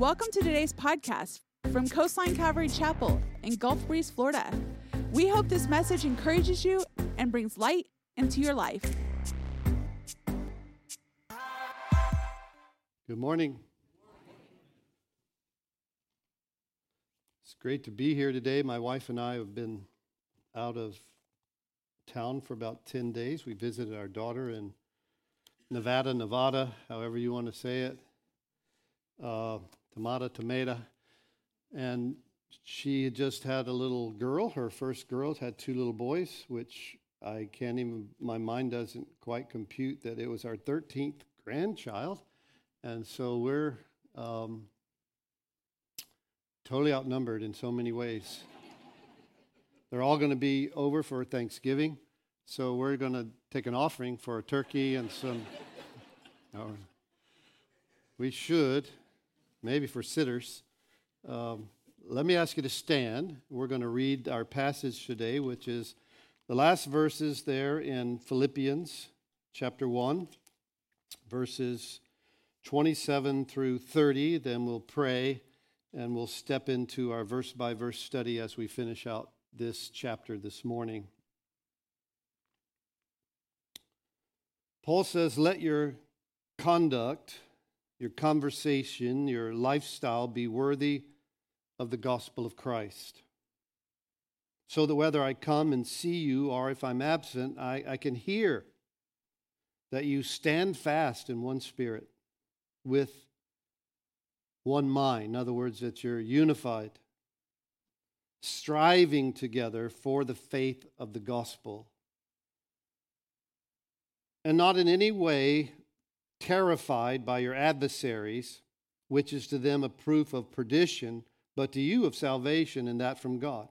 Welcome to today's podcast from Coastline Calvary Chapel in Gulf Breeze, Florida. We hope this message encourages you and brings light into your life. Good morning. It's great to be here today. My wife and I have been out of town for about 10 days. We visited our daughter in Nevada, Nevada, however you want to say it, uh, Tomato, Tomato. And she just had a little girl, her first girl, had two little boys, which I can't even, my mind doesn't quite compute that it was our 13th grandchild. And so we're um, totally outnumbered in so many ways. They're all going to be over for Thanksgiving. So we're going to take an offering for a turkey and some. no, we should, maybe for sitters. Um, let me ask you to stand. We're going to read our passage today, which is the last verses there in Philippians chapter 1, verses 27 through 30. Then we'll pray and we'll step into our verse by verse study as we finish out this chapter this morning. Paul says, Let your conduct, your conversation, your lifestyle be worthy of the gospel of Christ. So that whether I come and see you or if I'm absent, I, I can hear that you stand fast in one spirit with one mind. In other words, that you're unified, striving together for the faith of the gospel, and not in any way terrified by your adversaries, which is to them a proof of perdition, but to you of salvation, and that from God.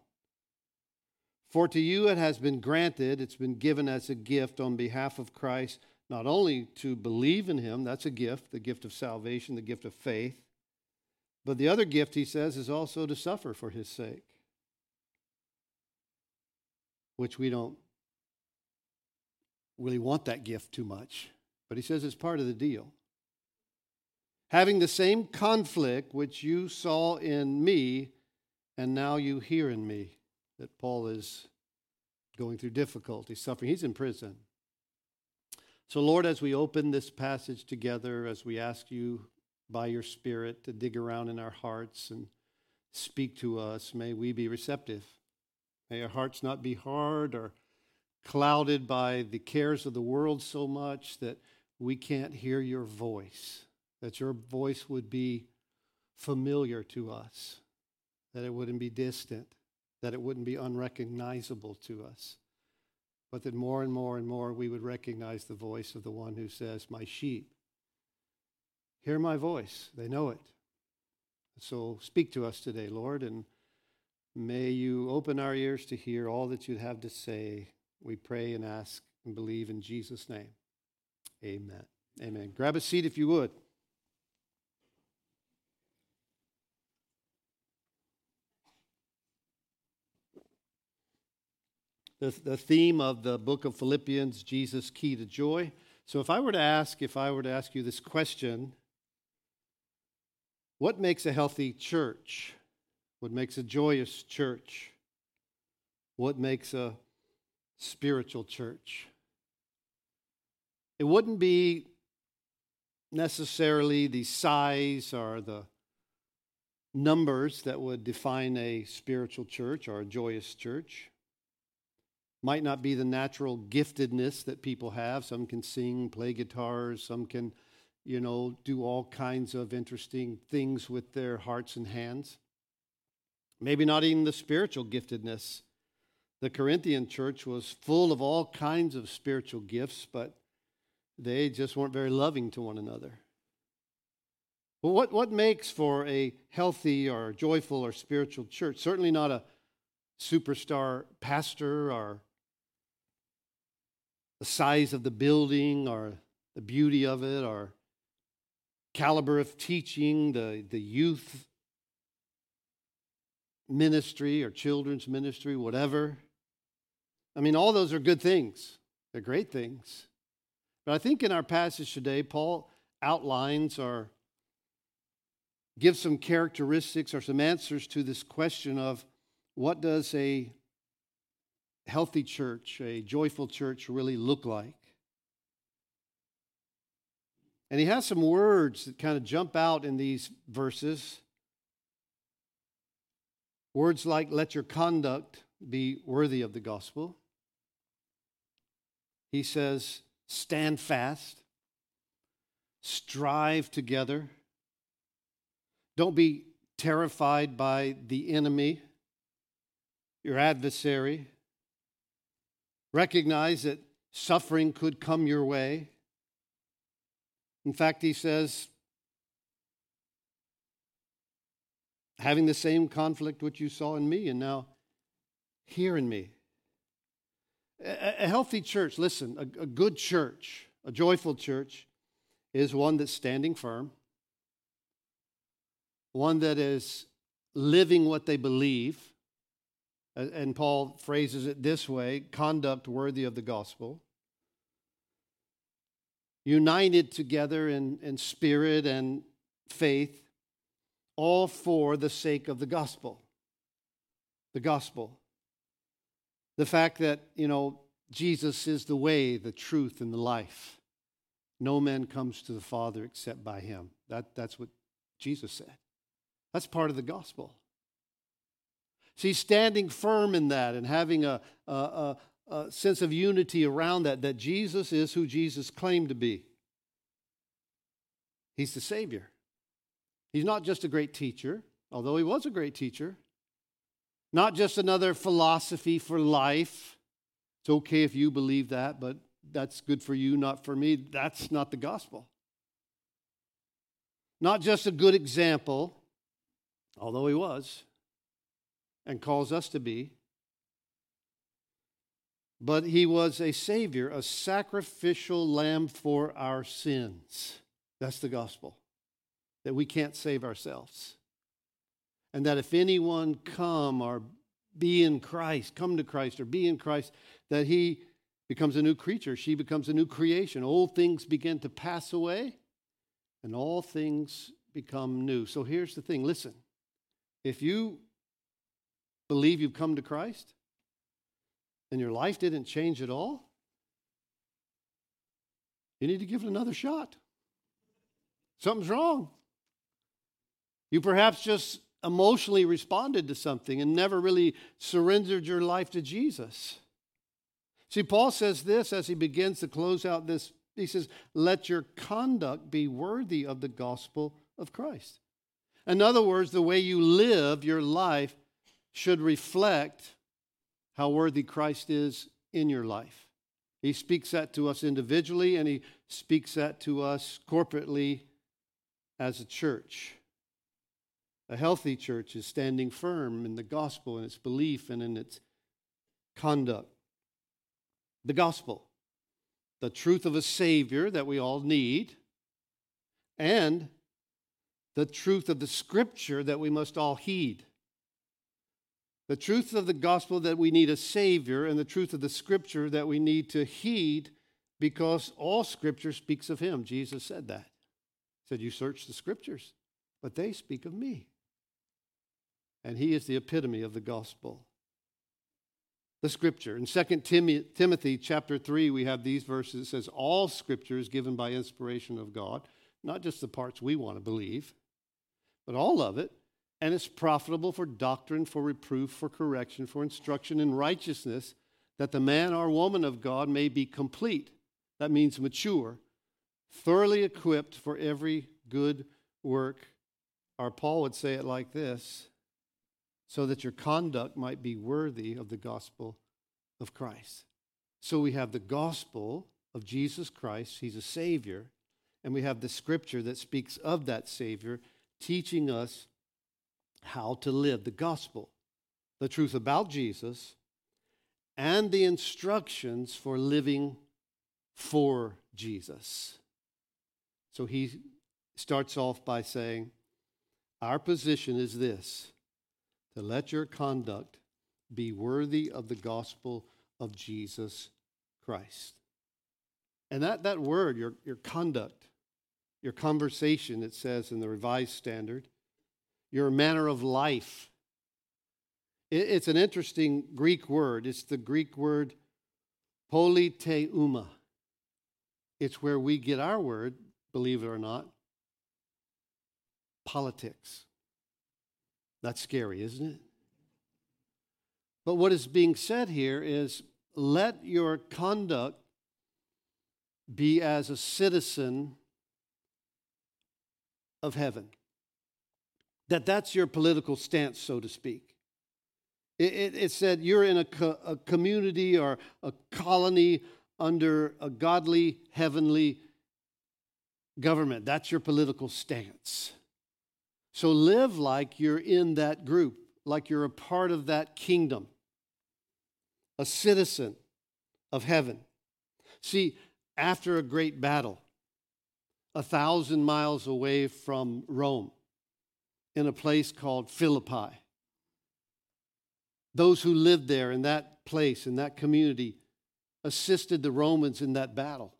For to you it has been granted, it's been given as a gift on behalf of Christ not only to believe in him, that's a gift, the gift of salvation, the gift of faith, but the other gift, he says, is also to suffer for his sake, which we don't really want that gift too much, but he says it's part of the deal. Having the same conflict which you saw in me, and now you hear in me, that Paul is going through difficulty, suffering. He's in prison. So, Lord, as we open this passage together, as we ask you by your Spirit to dig around in our hearts and speak to us, may we be receptive. May our hearts not be hard or clouded by the cares of the world so much that we can't hear your voice, that your voice would be familiar to us, that it wouldn't be distant, that it wouldn't be unrecognizable to us but that more and more and more we would recognize the voice of the one who says, My sheep hear my voice, they know it. So speak to us today, Lord, and may you open our ears to hear all that you have to say. We pray and ask and believe in Jesus' name. Amen. Amen. Grab a seat if you would. the, the theme of the book of Philippians, Jesus' key to joy. So if I were to ask, if I were to ask you this question, what makes a healthy church? What makes a joyous church? What makes a spiritual church? It wouldn't be necessarily the size or the numbers that would define a spiritual church or a joyous church might not be the natural giftedness that people have. Some can sing, play guitars, some can, you know, do all kinds of interesting things with their hearts and hands. Maybe not even the spiritual giftedness. The Corinthian church was full of all kinds of spiritual gifts, but they just weren't very loving to one another. Well, what, what makes for a healthy or joyful or spiritual church? Certainly not a superstar pastor or the size of the building or the beauty of it or caliber of teaching, the, the youth ministry or children's ministry, whatever. I mean, all those are good things, they're great things. But I think in our passage today, Paul outlines or gives some characteristics or some answers to this question of what does a healthy church, a joyful church, really look like? And he has some words that kind of jump out in these verses. Words like, let your conduct be worthy of the gospel. He says, stand fast, strive together. Don't be terrified by the enemy, your adversary. Recognize that suffering could come your way. In fact, he says, having the same conflict which you saw in me and now hear in me. A, healthy church, listen, a, a good church, a joyful church, is one that's standing firm, one that is living what they believe. And Paul phrases it this way conduct worthy of the gospel united together in, in spirit and faith, all for the sake of the gospel. The gospel. The fact that, you know, Jesus is the way, the truth, and the life. No man comes to the Father except by him. That, that's what Jesus said. That's part of the gospel. See, standing firm in that and having a, a, a sense of unity around that, that Jesus is who Jesus claimed to be. He's the Savior. He's not just a great teacher, although he was a great teacher, not just another philosophy for life. It's okay if you believe that, but that's good for you, not for me. That's not the gospel. Not just a good example, although he was and calls us to be, but he was a Savior, a sacrificial lamb for our sins. That's the gospel. That we can't save ourselves. And that if anyone come or be in Christ, come to Christ or be in Christ, that he becomes a new creature. She becomes a new creation. Old things begin to pass away and all things become new. So here's the thing listen, if you believe you've come to Christ, and your life didn't change at all, you need to give it another shot. Something's wrong. You perhaps just emotionally responded to something and never really surrendered your life to Jesus. See, Paul says this as he begins to close out this. He says, Let your conduct be worthy of the gospel of Christ. In other words, the way you live your life should reflect how worthy Christ is in your life. He speaks that to us individually and he speaks that to us corporately as a church. A healthy church is standing firm in the gospel and its belief and in its conduct. The gospel, the truth of a Savior that we all need, and the truth of the Scripture that we must all heed. The truth of the gospel that we need a Savior, and the truth of the Scripture that we need to heed because all Scripture speaks of Him. Jesus said that. He said, You search the Scriptures, but they speak of me. And He is the epitome of the gospel. The Scripture. In 2 Timothy chapter 3, we have these verses. It says, All Scripture is given by inspiration of God, not just the parts we want to believe, but all of it and it's profitable for doctrine, for reproof, for correction, for instruction in righteousness, that the man or woman of God may be complete. That means mature, thoroughly equipped for every good work. Or Paul would say it like this so that your conduct might be worthy of the gospel of Christ. So we have the gospel of Jesus Christ, he's a Savior, and we have the scripture that speaks of that Savior, teaching us how to live the gospel, the truth about Jesus, and the instructions for living for Jesus. So he starts off by saying, Our position is this to let your conduct be worthy of the gospel of Jesus Christ. And that, that word, your, your conduct, your conversation, it says in the Revised Standard, your manner of life. It's an interesting Greek word. It's the Greek word politeuma. It's where we get our word, believe it or not, politics. That's scary, isn't it? But what is being said here is let your conduct be as a citizen of heaven. That that's your political stance, so to speak. It, it, it said you're in a, co- a community or a colony under a godly, heavenly government. That's your political stance. So live like you're in that group, like you're a part of that kingdom, a citizen of heaven. See, after a great battle, a thousand miles away from Rome, in a place called Philippi, those who lived there in that place, in that community, assisted the Romans in that battle.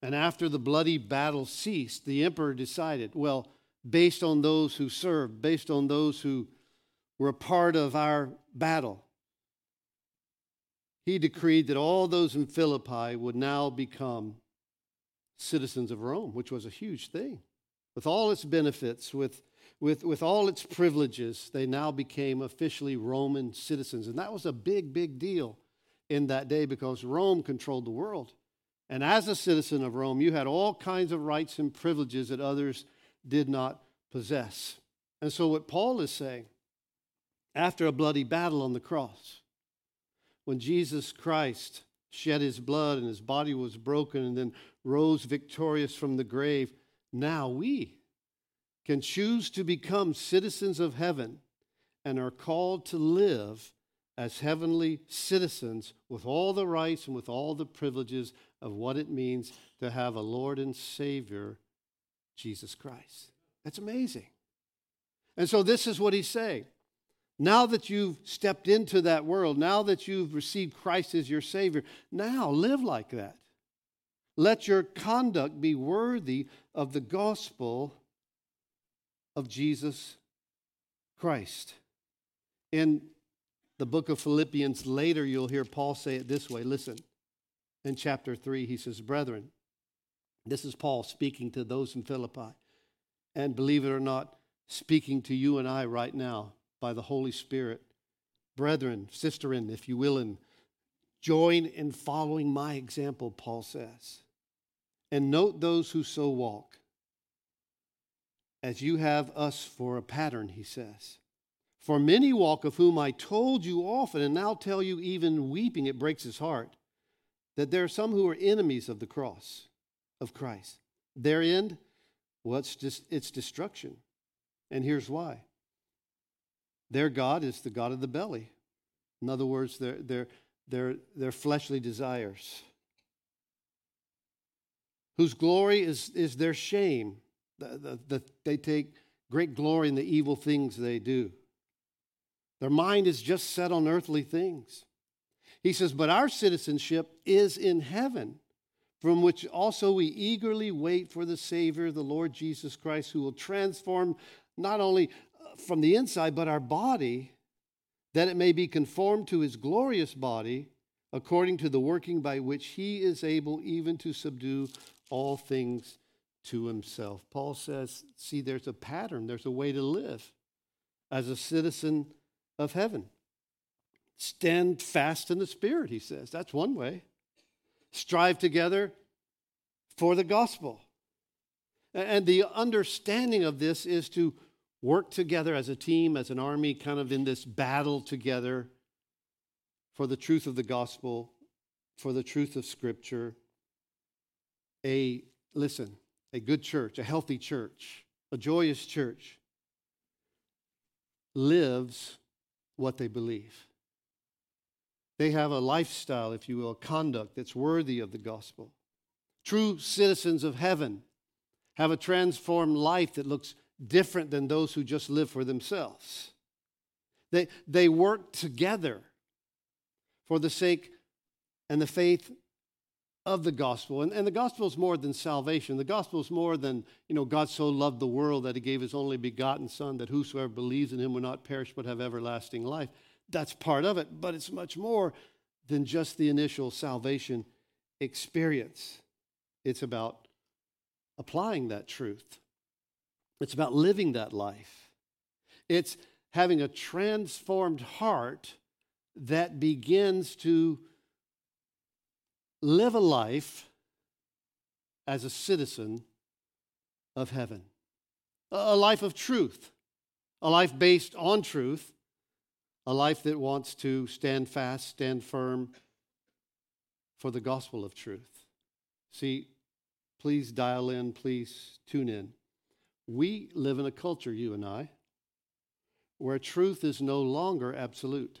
And after the bloody battle ceased, the emperor decided, well, based on those who served, based on those who were a part of our battle, he decreed that all those in Philippi would now become citizens of Rome, which was a huge thing. With all its benefits, with, with, with all its privileges, they now became officially Roman citizens. And that was a big, big deal in that day because Rome controlled the world. And as a citizen of Rome, you had all kinds of rights and privileges that others did not possess. And so, what Paul is saying, after a bloody battle on the cross, when Jesus Christ shed his blood and his body was broken and then rose victorious from the grave, now we can choose to become citizens of heaven and are called to live as heavenly citizens with all the rights and with all the privileges of what it means to have a Lord and Savior, Jesus Christ. That's amazing. And so, this is what he's saying. Now that you've stepped into that world, now that you've received Christ as your Savior, now live like that. Let your conduct be worthy of the gospel of Jesus Christ. In the book of Philippians, later you'll hear Paul say it this way. Listen, in chapter 3, he says, Brethren, this is Paul speaking to those in Philippi, and believe it or not, speaking to you and I right now by the Holy Spirit. Brethren, sisterin, if you will, and join in following my example, Paul says. And note those who so walk, as you have us for a pattern, he says. For many walk, of whom I told you often, and now tell you even weeping, it breaks his heart, that there are some who are enemies of the cross of Christ. Their end, well, it's, just, it's destruction. And here's why their God is the God of the belly. In other words, their, their, their, their fleshly desires. Whose glory is, is their shame. The, the, the, they take great glory in the evil things they do. Their mind is just set on earthly things. He says, But our citizenship is in heaven, from which also we eagerly wait for the Savior, the Lord Jesus Christ, who will transform not only uh, from the inside, but our body, that it may be conformed to his glorious body, according to the working by which he is able even to subdue all things to himself. Paul says, See, there's a pattern, there's a way to live as a citizen of heaven. Stand fast in the Spirit, he says. That's one way. Strive together for the gospel. And the understanding of this is to work together as a team, as an army, kind of in this battle together for the truth of the gospel, for the truth of Scripture. A, listen, a good church, a healthy church, a joyous church lives what they believe. They have a lifestyle, if you will, conduct that's worthy of the gospel. True citizens of heaven have a transformed life that looks different than those who just live for themselves. They, they work together for the sake and the faith of the gospel. And, and the gospel is more than salvation. The gospel is more than, you know, God so loved the world that he gave his only begotten Son, that whosoever believes in him will not perish but have everlasting life. That's part of it, but it's much more than just the initial salvation experience. It's about applying that truth, it's about living that life. It's having a transformed heart that begins to live a life as a citizen of heaven, a life of truth, a life based on truth, a life that wants to stand fast, stand firm for the gospel of truth. See, please dial in, please tune in. We live in a culture, you and I, where truth is no longer absolute.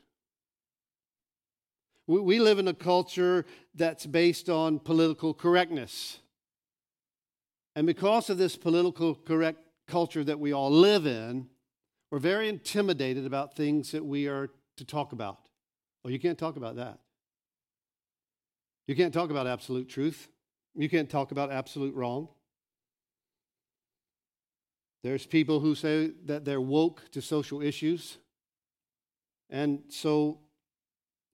We live in a culture that's based on political correctness. And because of this political correct culture that we all live in, we're very intimidated about things that we are to talk about. Well, you can't talk about that. You can't talk about absolute truth. You can't talk about absolute wrong. There's people who say that they're woke to social issues. And so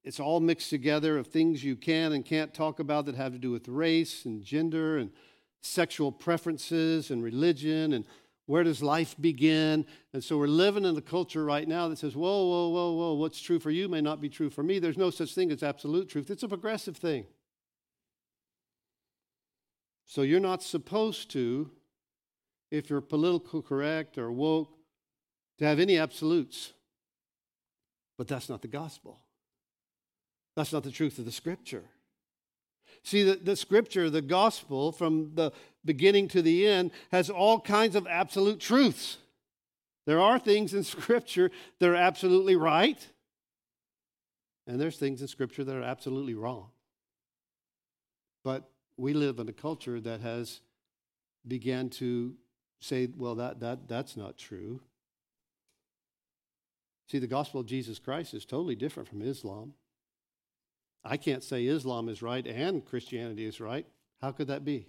it's all mixed together of things you can and can't talk about that have to do with race and gender and sexual preferences and religion and where does life begin? And so we're living in a culture right now that says, whoa, whoa, whoa, whoa, what's true for you may not be true for me. There's no such thing as absolute truth, it's a progressive thing. So you're not supposed to, if you're political correct or woke, to have any absolutes. But that's not the gospel. That's not the truth of the scripture. See, the, the scripture, the gospel, from the beginning to the end, has all kinds of absolute truths. There are things in scripture that are absolutely right, and there's things in scripture that are absolutely wrong. But we live in a culture that has began to say, well, that, that, that's not true. See, the gospel of Jesus Christ is totally different from Islam. I can't say Islam is right and Christianity is right. How could that be?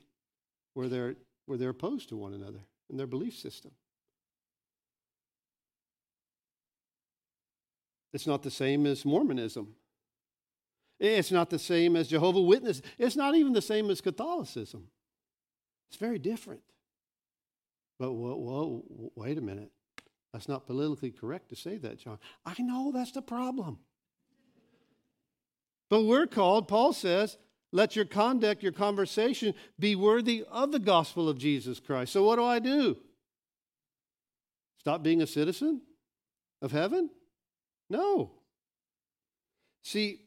Where they're, where they're opposed to one another in their belief system. It's not the same as Mormonism. It's not the same as Jehovah Witness. It's not even the same as Catholicism. It's very different. But whoa, whoa, wait a minute. That's not politically correct to say that, John. I know that's the problem. But we're called, Paul says, let your conduct, your conversation be worthy of the gospel of Jesus Christ. So what do I do? Stop being a citizen of heaven? No. See,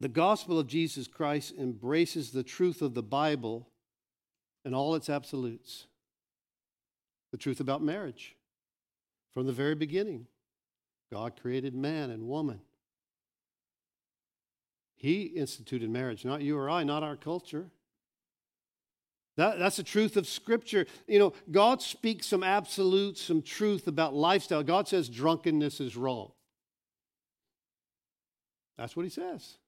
the gospel of Jesus Christ embraces the truth of the Bible and all its absolutes. The truth about marriage from the very beginning. God created man and woman. He instituted marriage, not you or I, not our culture. That, that's the truth of Scripture. You know, God speaks some absolute, some truth about lifestyle. God says drunkenness is wrong. That's what He says.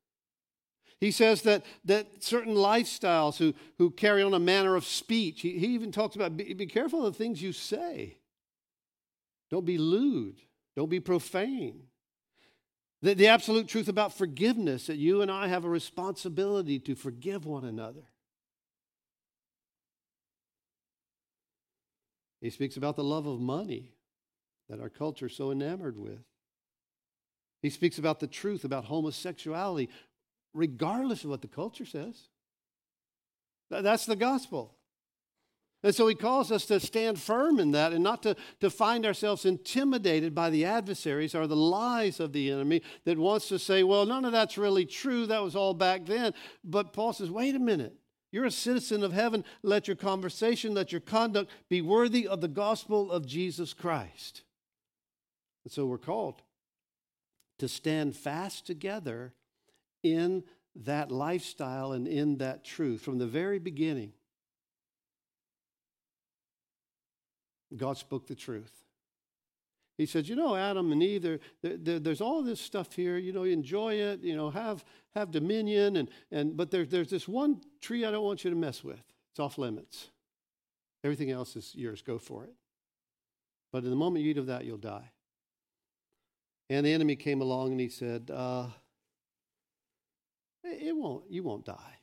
He says that, that certain lifestyles who, who carry on a manner of speech, he, he even talks about be, be careful of the things you say. Don't be lewd, don't be profane. The, the absolute truth about forgiveness that you and I have a responsibility to forgive one another. He speaks about the love of money that our culture is so enamored with. He speaks about the truth about homosexuality, regardless of what the culture says. That's the gospel. And so he calls us to stand firm in that and not to, to find ourselves intimidated by the adversaries or the lies of the enemy that wants to say, well, none of that's really true. That was all back then. But Paul says, wait a minute. You're a citizen of heaven. Let your conversation, let your conduct be worthy of the gospel of Jesus Christ. And so we're called to stand fast together in that lifestyle and in that truth from the very beginning. God spoke the truth. He says, you know, Adam and Eve, there, there, there's all this stuff here. You know, enjoy it. You know, have have dominion. And and but there's there's this one tree I don't want you to mess with. It's off limits. Everything else is yours. Go for it. But in the moment you eat of that, you'll die. And the enemy came along and he said, uh, "It won't. You won't die."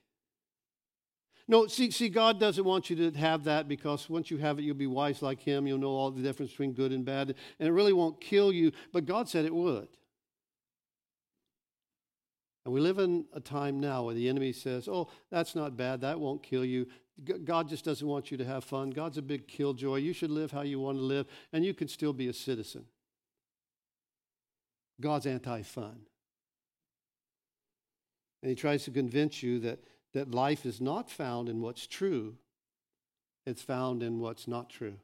No, see, see, God doesn't want you to have that because once you have it, you'll be wise like Him. You'll know all the difference between good and bad, and it really won't kill you. But God said it would. And we live in a time now where the enemy says, Oh, that's not bad. That won't kill you. God just doesn't want you to have fun. God's a big killjoy. You should live how you want to live, and you can still be a citizen. God's anti fun. And he tries to convince you that that life is not found in what's true, it's found in what's not true.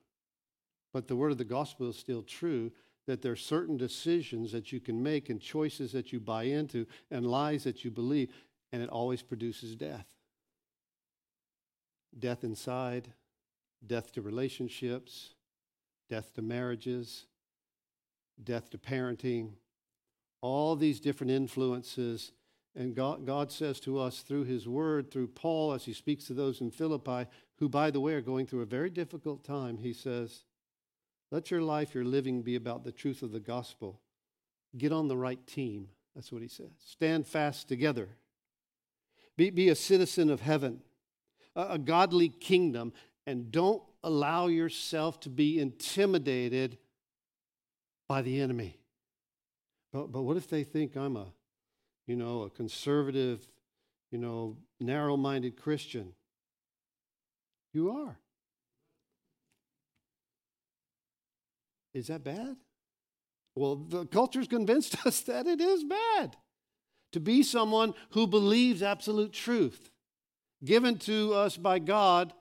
But the word of the gospel is still true that there are certain decisions that you can make and choices that you buy into and lies that you believe, and it always produces death. Death inside, death to relationships, death to marriages, death to parenting, all these different influences and God, God says to us through his word, through Paul, as he speaks to those in Philippi, who, by the way, are going through a very difficult time, he says, Let your life, your living be about the truth of the gospel. Get on the right team. That's what he says. Stand fast together. Be, be a citizen of heaven, a, a godly kingdom, and don't allow yourself to be intimidated by the enemy. But, but what if they think I'm a you know, a conservative, you know, narrow minded Christian. You are. Is that bad? Well, the culture's convinced us that it is bad. To be someone who believes absolute truth, given to us by God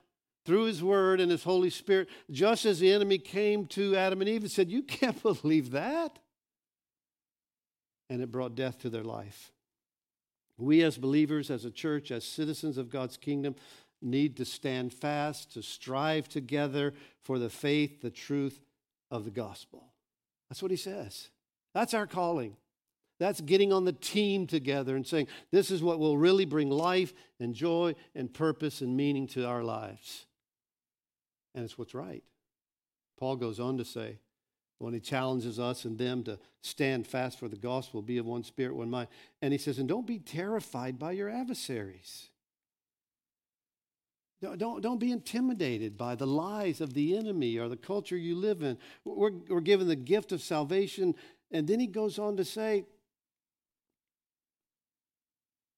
through His Word and His Holy Spirit, just as the enemy came to Adam and Eve and said, You can't believe that. And it brought death to their life. We, as believers, as a church, as citizens of God's kingdom, need to stand fast, to strive together for the faith, the truth of the gospel. That's what he says. That's our calling. That's getting on the team together and saying, this is what will really bring life and joy and purpose and meaning to our lives. And it's what's right. Paul goes on to say, when he challenges us and them to stand fast for the gospel, be of one spirit, one mind. And he says, and don't be terrified by your adversaries. Don't, don't, don't be intimidated by the lies of the enemy or the culture you live in. We're, we're given the gift of salvation. And then he goes on to say,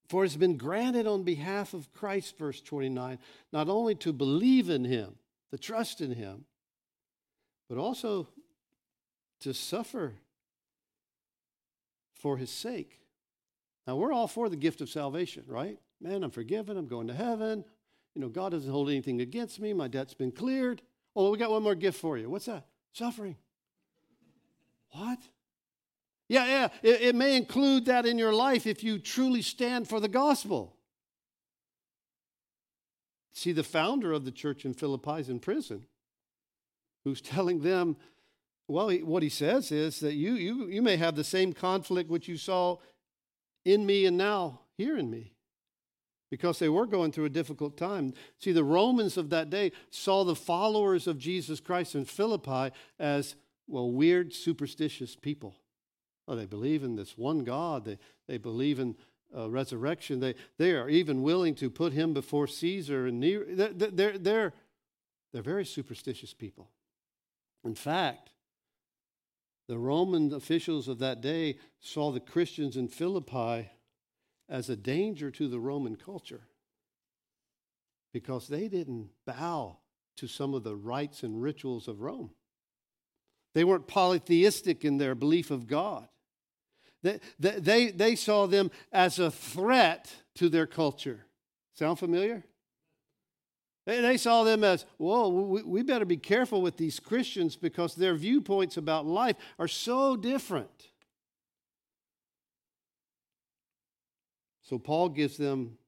For it's been granted on behalf of Christ, verse 29, not only to believe in him, to trust in him, but also to suffer for his sake. Now, we're all for the gift of salvation, right? Man, I'm forgiven. I'm going to heaven. You know, God doesn't hold anything against me. My debt's been cleared. Oh, we got one more gift for you. What's that? Suffering. What? Yeah, yeah. It, it may include that in your life if you truly stand for the gospel. See, the founder of the church in Philippi is in prison, who's telling them well, he, what he says is that you, you, you may have the same conflict which you saw in me and now hear in me because they were going through a difficult time. See, the Romans of that day saw the followers of Jesus Christ in Philippi as, well, weird, superstitious people. Oh, they believe in this one God, they, they believe in uh, resurrection. They, they are even willing to put him before Caesar and Nero. They're, they're, they're, they're very superstitious people. In fact, the Roman officials of that day saw the Christians in Philippi as a danger to the Roman culture because they didn't bow to some of the rites and rituals of Rome. They weren't polytheistic in their belief of God. They, they, they saw them as a threat to their culture. Sound familiar? And they saw them as, whoa, we better be careful with these Christians because their viewpoints about life are so different. So Paul gives them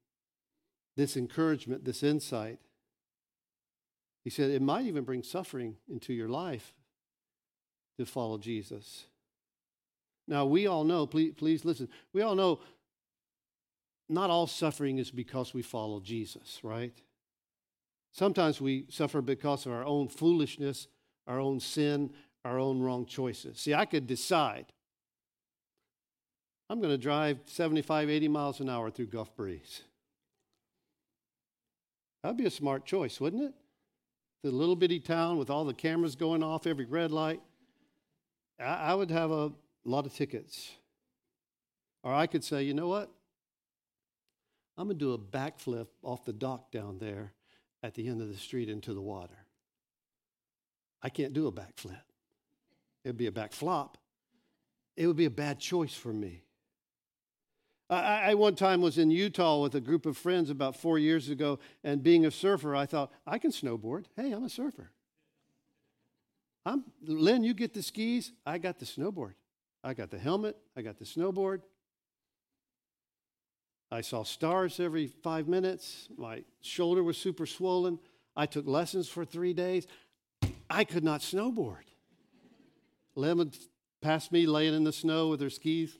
this encouragement, this insight. He said it might even bring suffering into your life. to follow Jesus. Now, we all know, please, please listen, we all know not all suffering is because we follow Jesus, right? Sometimes we suffer because of our own foolishness, our own sin, our own wrong choices. See, I could decide I'm going to drive 75, 80 miles an hour through Gulf Breeze. That'd be a smart choice, wouldn't it? The little bitty town with all the cameras going off, every red light. I, I would have a lot of tickets. Or I could say, you know what? I'm going to do a backflip off the dock down there at the end of the street into the water. I can't do a backflip. It'd be a backflop. It would be a bad choice for me. I, I, one time was in Utah with a group of friends about four years ago, and being a surfer, I thought, I can snowboard. Hey, I'm a surfer. I'm, Lynn, you get the skis, I got the snowboard. I got the helmet, I got the snowboard. I saw stars every five minutes. My shoulder was super swollen. I took lessons for three days. I could not snowboard. Lemon passed me laying in the snow with her skis.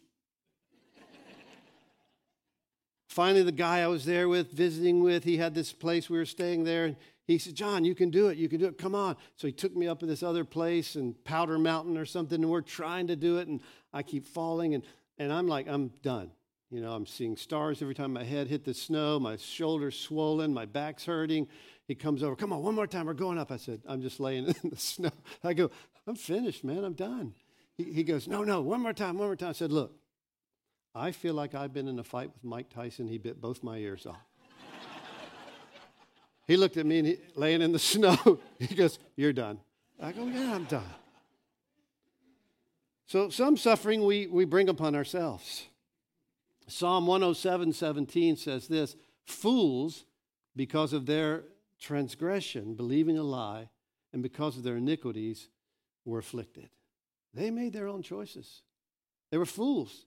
Finally, the guy I was there with, visiting with, he had this place we were staying there, and he said, John, you can do it. You can do it. Come on. So he took me up to this other place in Powder Mountain or something, and we're trying to do it, and I keep falling, and, and I'm like, I'm done. You know, I'm seeing stars every time my head hit the snow, my shoulder's swollen, my back's hurting. He comes over, come on, one more time, we're going up. I said, I'm just laying in the snow. I go, I'm finished, man, I'm done. He, he goes, No, no, one more time, one more time. I said, Look, I feel like I've been in a fight with Mike Tyson. He bit both my ears off. he looked at me and he, laying in the snow. he goes, You're done. I go, Yeah, I'm done. So some suffering we, we bring upon ourselves. Psalm 107 17 says this Fools, because of their transgression, believing a lie, and because of their iniquities, were afflicted. They made their own choices. They were fools.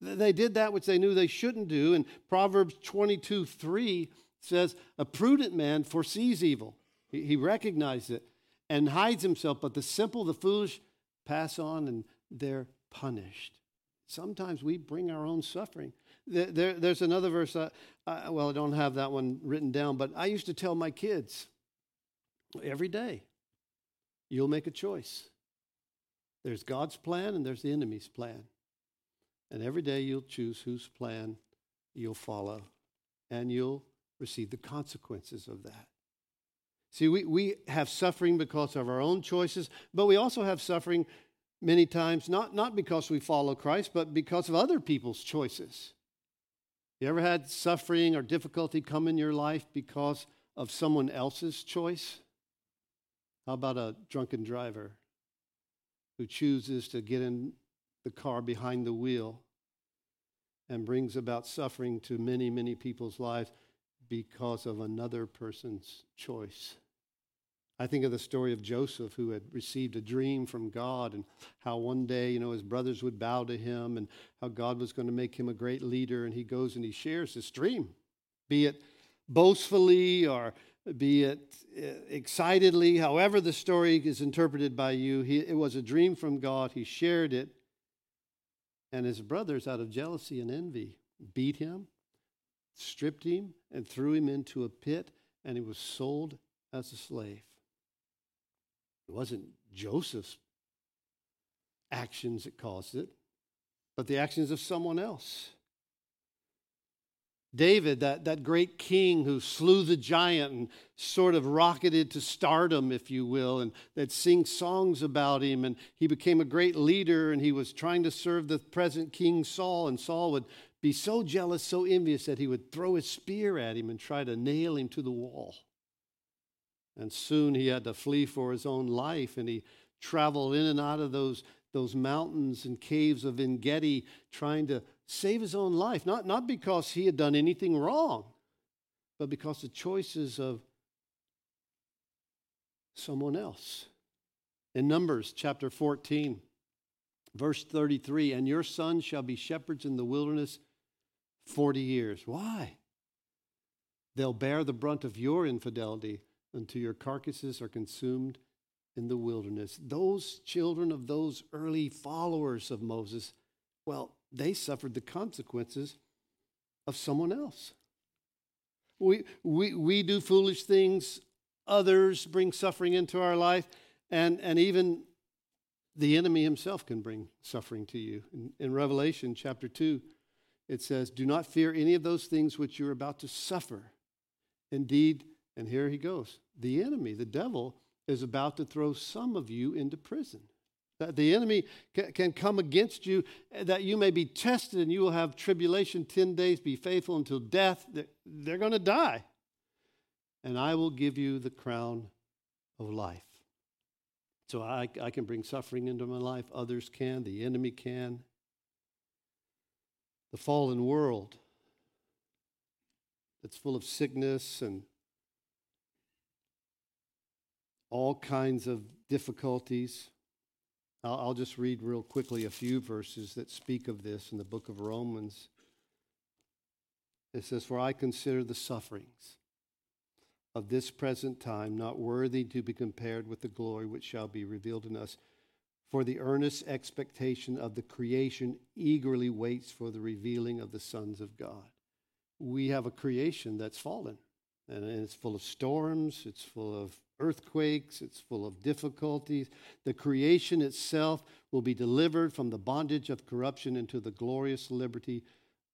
They did that which they knew they shouldn't do. And Proverbs 22 3 says, A prudent man foresees evil. He, he recognizes it and hides himself, but the simple, the foolish pass on and they're punished. Sometimes we bring our own suffering. There, there, there's another verse, uh, uh, well, I don't have that one written down, but I used to tell my kids every day, you'll make a choice. There's God's plan and there's the enemy's plan. And every day you'll choose whose plan you'll follow, and you'll receive the consequences of that. See, we, we have suffering because of our own choices, but we also have suffering many times not, not because we follow Christ, but because of other people's choices. You ever had suffering or difficulty come in your life because of someone else's choice? How about a drunken driver who chooses to get in the car behind the wheel and brings about suffering to many, many people's lives because of another person's choice. I think of the story of Joseph, who had received a dream from God, and how one day, you know, his brothers would bow to him, and how God was going to make him a great leader. And he goes and he shares this dream, be it boastfully or be it uh, excitedly, however the story is interpreted by you. He, it was a dream from God. He shared it, and his brothers, out of jealousy and envy, beat him, stripped him, and threw him into a pit, and he was sold as a slave. It wasn't Joseph's actions that caused it, but the actions of someone else. David, that, that great king who slew the giant and sort of rocketed to stardom, if you will, and that sing songs about him. And he became a great leader and he was trying to serve the present king Saul. And Saul would be so jealous, so envious that he would throw his spear at him and try to nail him to the wall. And soon he had to flee for his own life and he traveled in and out of those, those mountains and caves of En Gedi trying to save his own life, not, not because he had done anything wrong, but because the choices of someone else. In Numbers chapter 14, verse 33, and your sons shall be shepherds in the wilderness 40 years. Why? They'll bear the brunt of your infidelity until your carcasses are consumed in the wilderness. Those children of those early followers of Moses, well, they suffered the consequences of someone else. We, we, we do foolish things, others bring suffering into our life, and, and even the enemy himself can bring suffering to you. In, in Revelation chapter 2, it says, Do not fear any of those things which you're about to suffer. Indeed, and here he goes the enemy, the devil, is about to throw some of you into prison. That the enemy can come against you, eh, that you may be tested and you will have tribulation 10 days, be faithful until death. They're going to die. And I will give you the crown of life. So I, I can bring suffering into my life, others can, the enemy can. The fallen world that's full of sickness and all kinds of difficulties. I'll, I'll, just read real quickly a few verses that speak of this in the book of Romans. It says, For I consider the sufferings of this present time not worthy to be compared with the glory which shall be revealed in us. For the earnest expectation of the creation eagerly waits for the revealing of the sons of God. We have a creation that's fallen, and it's full of storms, it's full of earthquakes, it's full of difficulties. The creation itself will be delivered from the bondage of corruption into the glorious liberty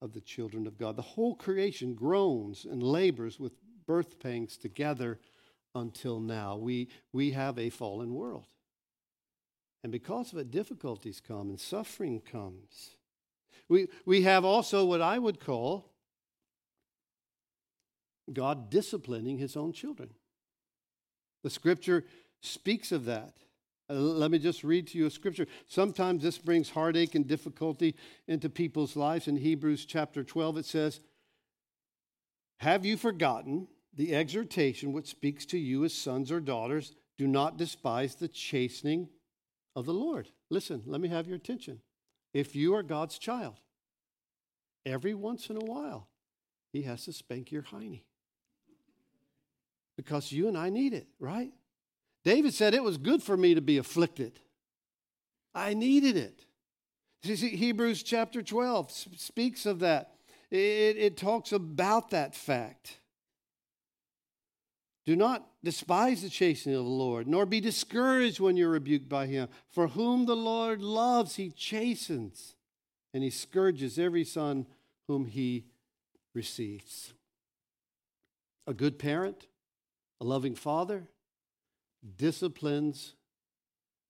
of the children of God. The whole creation groans and labors with birth pangs together until now. We, we have a fallen world. And because of it, difficulties come and suffering comes. We, we have also what I would call God disciplining his own children. The scripture speaks of that. Uh, let me just read to you a scripture. Sometimes this brings heartache and difficulty into people's lives. In Hebrews chapter 12, it says, Have you forgotten the exhortation which speaks to you as sons or daughters? Do not despise the chastening of the Lord. Listen, let me have your attention. If you are God's child, every once in a while, He has to spank your hiney because you and I need it, right? David said, It was good for me to be afflicted. I needed it. See, Hebrews chapter 12 speaks of that. It, it talks about that fact. Do not despise the chastening of the Lord, nor be discouraged when you're rebuked by him. For whom the Lord loves, he chastens, and he scourges every son whom he receives. A good parent a loving father disciplines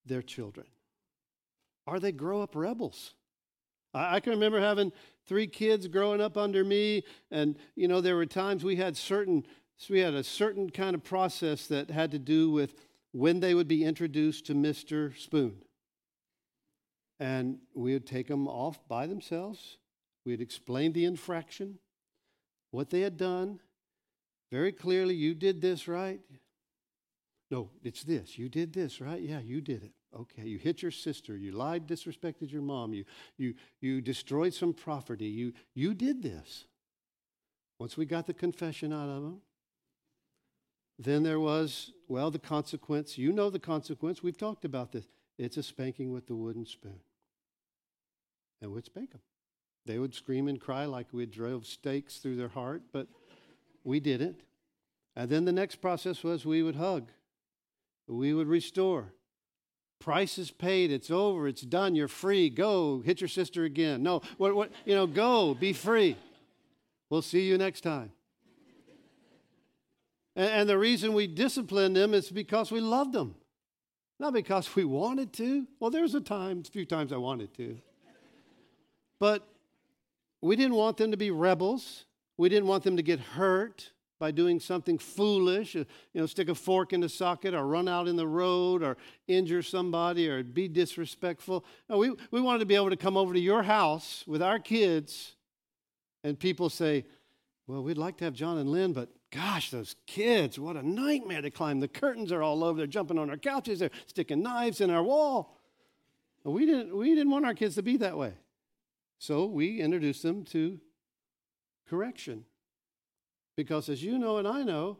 their children. Are they grow up rebels. I, can remember having three kids growing up under me, and you know, there were times we had certain we had a certain kind of process that had to do with when they would be introduced to Mr. Spoon. And we would take them off by themselves. We'd explain the infraction, what they had done, very clearly, you did this, right? No, it's this. You did this, right? Yeah, you did it. Okay, you hit your sister, you lied, disrespected your mom, you you you destroyed some property. You you did this. Once we got the confession out of them, then there was, well, the consequence. You know the consequence. We've talked about this. It's a spanking with the wooden spoon. And we'd spank them. They would scream and cry like we drove stakes through their heart, but we didn't. And then the next process was we would hug, we would restore. Price is paid. It's over. It's done. You're free. Go hit your sister again. No, what, what, you know, go. Be free. We'll see you next time. And, and the reason we disciplined them is because we loved them, not because we wanted to. Well, there's a time, a few times I wanted to, but we didn't want them to be rebels. We didn't want them to get hurt by doing something foolish, uh, you know, stick a fork in the socket or run out in the road or injure somebody or be disrespectful. No, we, we wanted to be able to come over to your house with our kids and people say, well, we'd like to have John and Lynn, but gosh, those kids, what a nightmare to climb. The curtains are all over. They're jumping on our couches. They're sticking knives in our wall. We didn't, we didn't want our kids to be that way. So we introduced them to correction. Because as you know and I know,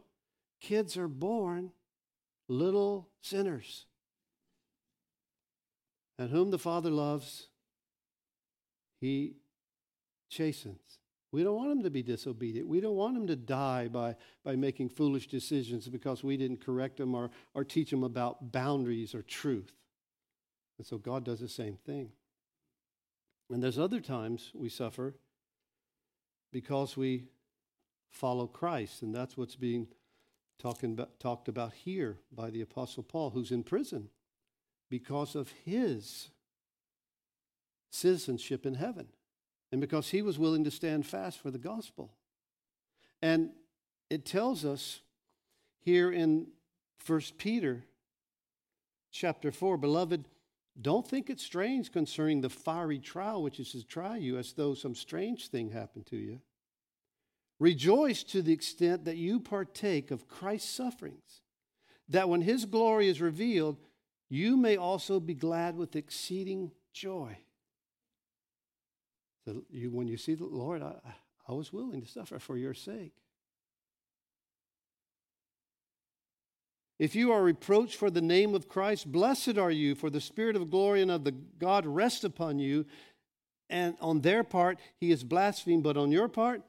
kids are born little sinners. And whom the Father loves, he chastens. We don't want them to be disobedient. We don't want them to die by, by making foolish decisions because we didn't correct them or, or teach them about boundaries or truth. And so God does the same thing. And there's other times we suffer because we follow Christ, and that's what's being talking about, talked about here by the Apostle Paul, who's in prison because of his citizenship in heaven and because he was willing to stand fast for the gospel. And it tells us here in 1 Peter chapter 4, beloved, don't think it strange concerning the fiery trial which is to try you as though some strange thing happened to you. Rejoice to the extent that you partake of Christ's sufferings, that when his glory is revealed, you may also be glad with exceeding joy. So you, when you see the Lord, I, I was willing to suffer for your sake. If you are reproached for the name of Christ, blessed are you, for the Spirit of glory and of the God rests upon you. And on their part, he is blasphemed, but on your part,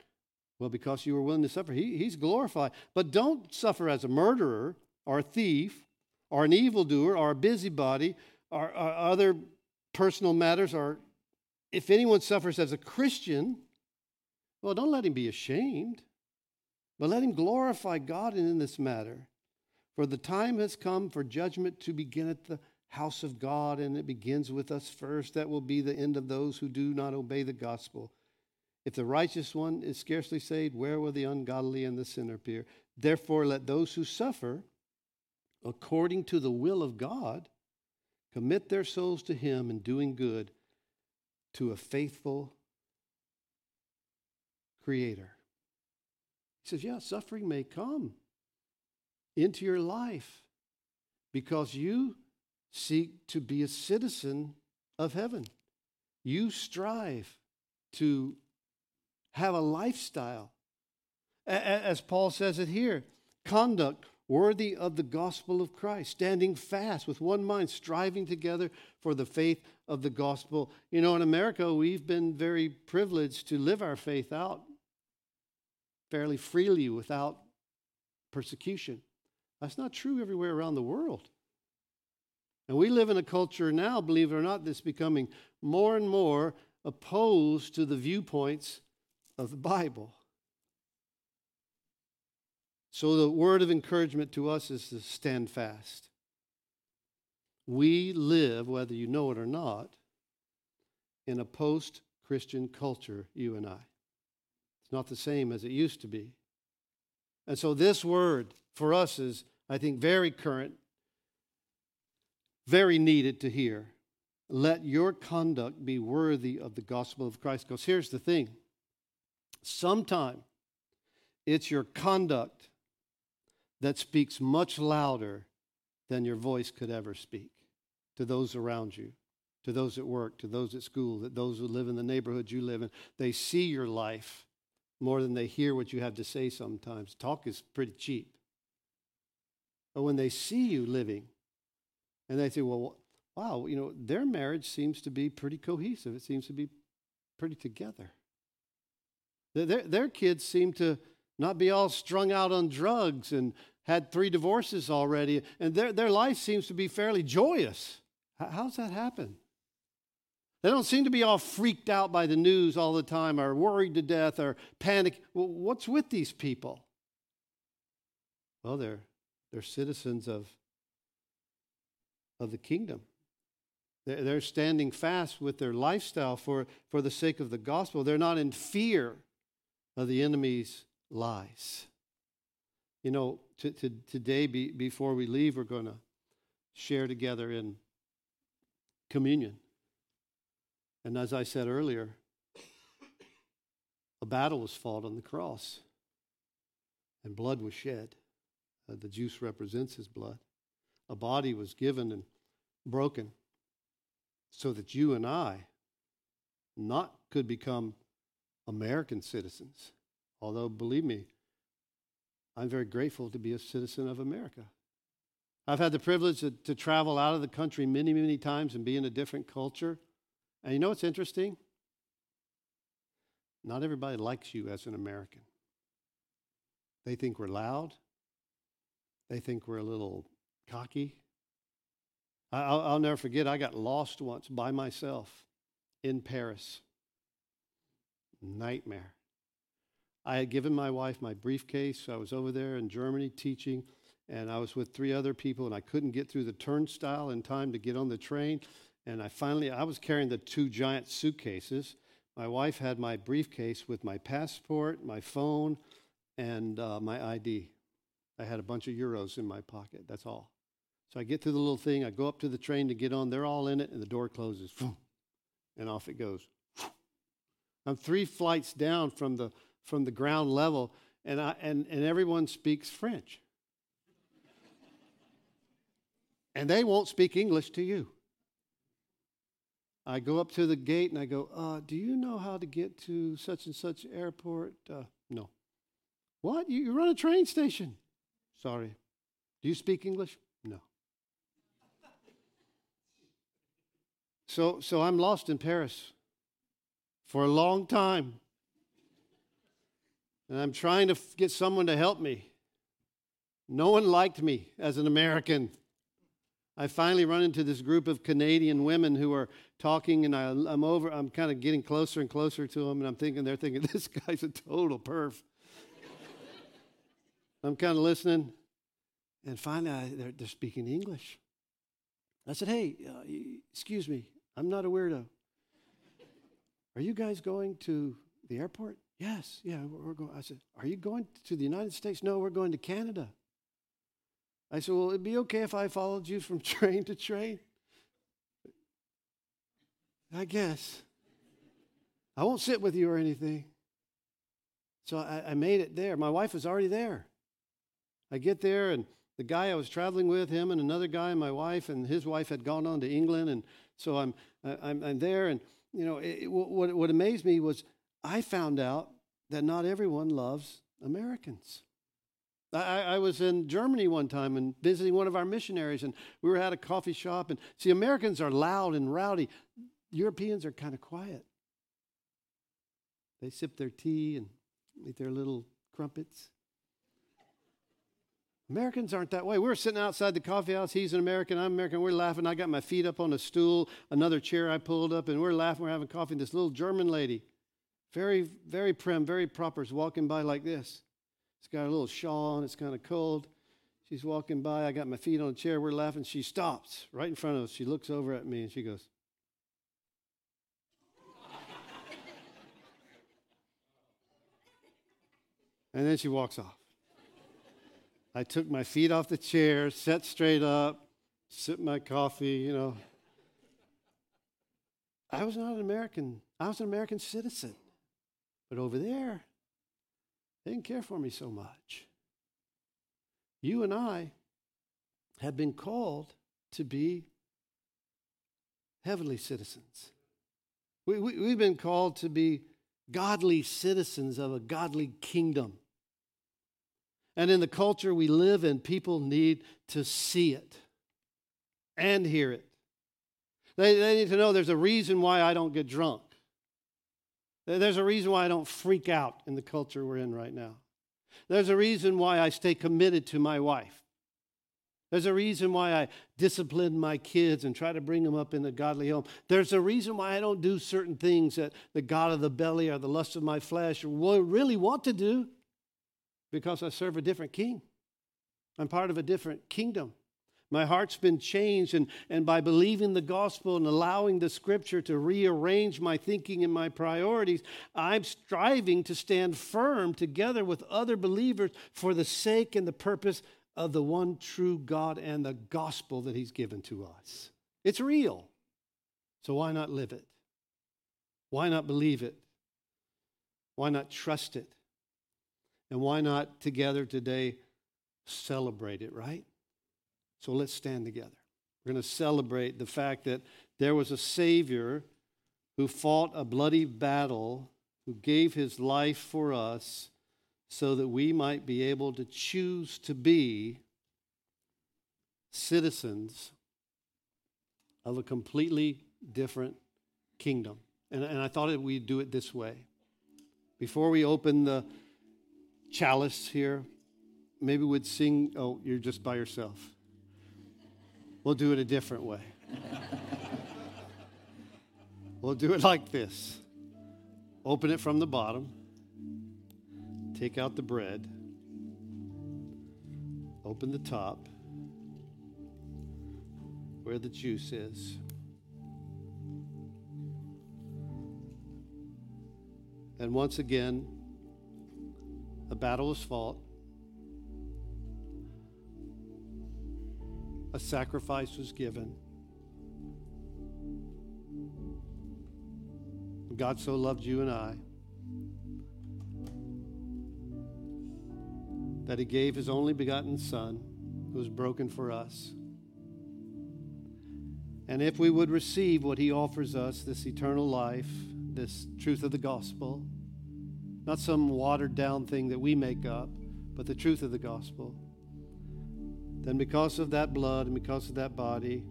well, because you were willing to suffer, he, he's glorified. But don't suffer as a murderer or a thief or an evildoer or a busybody or, or other personal matters or if anyone suffers as a Christian, well, don't let him be ashamed, but let him glorify God in this matter. For the time has come for judgment to begin at the house of God, and it begins with us first. That will be the end of those who do not obey the gospel. If the righteous one is scarcely saved, where will the ungodly and the sinner appear? Therefore, let those who suffer according to the will of God commit their souls to Him in doing good to a faithful creator. He says, Yeah, suffering may come into your life because you seek to be a citizen of heaven. You strive to have a lifestyle. As Paul says it here, conduct worthy of the gospel of Christ, standing fast with one mind, striving together for the faith of the gospel. You know, in America, we've been very privileged to live our faith out fairly freely without persecution. That's not true everywhere around the world. And we live in a culture now, believe it or not, that's becoming more and more opposed to the viewpoints of the Bible. So, the word of encouragement to us is to stand fast. We live, whether you know it or not, in a post Christian culture, you and I. It's not the same as it used to be. And so, this word for us is, I think, very current, very needed to hear. Let your conduct be worthy of the gospel of Christ. Because here's the thing sometime it's your conduct that speaks much louder than your voice could ever speak to those around you, to those at work, to those at school, that those who live in the neighborhood you live in. They see your life more than they hear what you have to say sometimes. Talk is pretty cheap. But when they see you living, and they say, well, wow, you know, their marriage seems to be pretty cohesive. It seems to be pretty together. Their, their kids seem to not be all strung out on drugs and had three divorces already, and their, their life seems to be fairly joyous. How's that happen? They don't seem to be all freaked out by the news all the time or worried to death or panic. Well, what's with these people? Well, they're, they're citizens of, of the kingdom. They're, standing fast with their lifestyle for, for the sake of the gospel. They're not in fear of the enemy's lies. You know, to, to, today, be, before we leave, we're going to share together in communion. And as I said earlier, a battle was fought on the cross, and blood was shed. Uh, the juice represents his blood. A body was given and broken so that you and I not could become American citizens. Although, believe me, I'm very grateful to be a citizen of America. I've had the privilege to, to travel out of the country many, many times and be in a different culture. And you know what's interesting? Not everybody likes you as an American. They think we're loud. They think we're a little cocky. I'll, I'll never forget, I got lost once by myself in Paris. Nightmare. I had given my wife my briefcase. I was over there in Germany teaching, and I was with three other people, and I couldn't get through the turnstile in time to get on the train. And I finally, I was carrying the two giant suitcases. My wife had my briefcase with my passport, my phone, and uh, my ID. I had a bunch of euros in my pocket. That's all. So I get through the little thing. I go up to the train to get on. They're all in it, and the door closes. And off it goes. I'm three flights down from the, from the ground level, and, I, and, and everyone speaks French. and they won't speak English to you. I go up to the gate and I go, uh, Do you know how to get to such and such airport? Uh, no. What? You, you run a train station? Sorry. Do you speak English? No. So, so I'm lost in Paris for a long time. And I'm trying to get someone to help me. No one liked me as an American. I finally run into this group of Canadian women who are talking, and I, am over. I'm kind of getting closer and closer to them, and I'm thinking they're thinking this guy's a total perf. I'm kind of listening, and finally I, they're, they're, speaking English. I said, "Hey, uh, excuse me, I'm not a weirdo. Are you guys going to the airport? Yes, yeah, we're, we're going. I said, Are you going to the United States? No, we're going to Canada. I said, Well, it'd be okay if I followed you from train to train. I guess. I won't sit with you or anything. So I, I, made it there. My wife was already there. I get there, and the guy I was traveling with, him and another guy, and my wife, and his wife had gone on to England. And so I'm, I'm, I'm there, and you know, it, what, what amazed me was I found out that not everyone loves Americans. I, I, was in Germany one time and visiting one of our missionaries, and we were at a coffee shop. And see, Americans are loud and rowdy. Europeans are kind of quiet. They sip their tea and eat their little crumpets. Americans aren't that way. We were sitting outside the coffee house. He's an American, I'm American. We're laughing. I got my feet up on a stool, another chair I pulled up, and we're laughing. We're having coffee. And this little German lady, very, very prim, very proper, is walking by like this. She's got a little shawl on. It's kind of cold. She's walking by. I got my feet on a chair. We're laughing. She stops right in front of us. She looks over at me and she goes, and then she walks off. I took my feet off the chair, sat straight up, sipped my coffee, you know. I was not an American. I was an American citizen. But over there, they didn't care for me so much. You and I have been called to be heavenly citizens. We, we, we've been called to be godly citizens of a godly kingdom. And in the culture we live in, people need to see it and hear it. They, they need to know there's a reason why I don't get drunk. There's a reason why I don't freak out in the culture we're in right now. There's a reason why I stay committed to my wife. There's a reason why I discipline my kids and try to bring them up in a godly home. There's a reason why I don't do certain things that the God of the belly or the lust of my flesh really want to do because I serve a different king. I'm part of a different kingdom. My heart's been changed, and, and by believing the gospel and allowing the scripture to rearrange my thinking and my priorities, I'm striving to stand firm together with other believers for the sake and the purpose of the one true God and the gospel that He's given to us. It's real. So why not live it? Why not believe it? Why not trust it? And why not together today celebrate it, right? So let's stand together. We're going to celebrate the fact that there was a Savior who fought a bloody battle, who gave his life for us so that we might be able to choose to be citizens of a completely different kingdom. And, and I thought we'd do it this way. Before we open the chalice here, maybe we'd sing. Oh, you're just by yourself. We'll do it a different way. we'll do it like this open it from the bottom, take out the bread, open the top where the juice is. And once again, a battle was fought. A sacrifice was given. God so loved you and I that he gave his only begotten Son, who was broken for us. And if we would receive what he offers us, this eternal life, this truth of the gospel, not some watered down thing that we make up, but the truth of the gospel, then because of that blood and because of that body,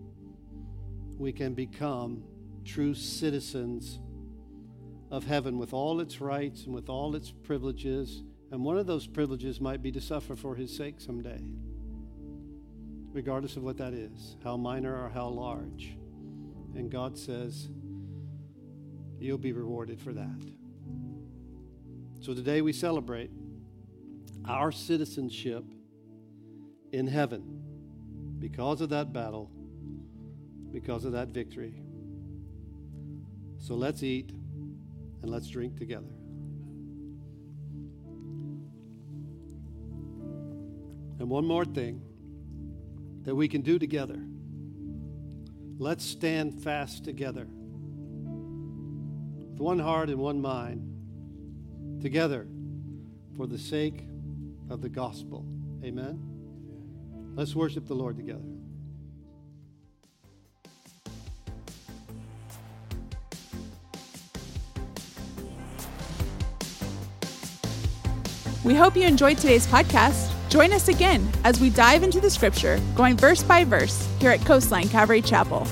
we can become true citizens of heaven with all its rights and with all its privileges. And one of those privileges might be to suffer for his sake someday, regardless of what that is, how minor or how large. And God says, You'll be rewarded for that. So today we celebrate our citizenship in heaven because of that battle, because of that victory. So let's eat and let's drink together. And one more thing that we can do together. Let's stand fast together with one heart and one mind together for the sake of the gospel. Amen. Let's worship the Lord together. We hope you enjoyed today's podcast. Join us again as we dive into the scripture, going verse by verse, here at Coastline Calvary Chapel.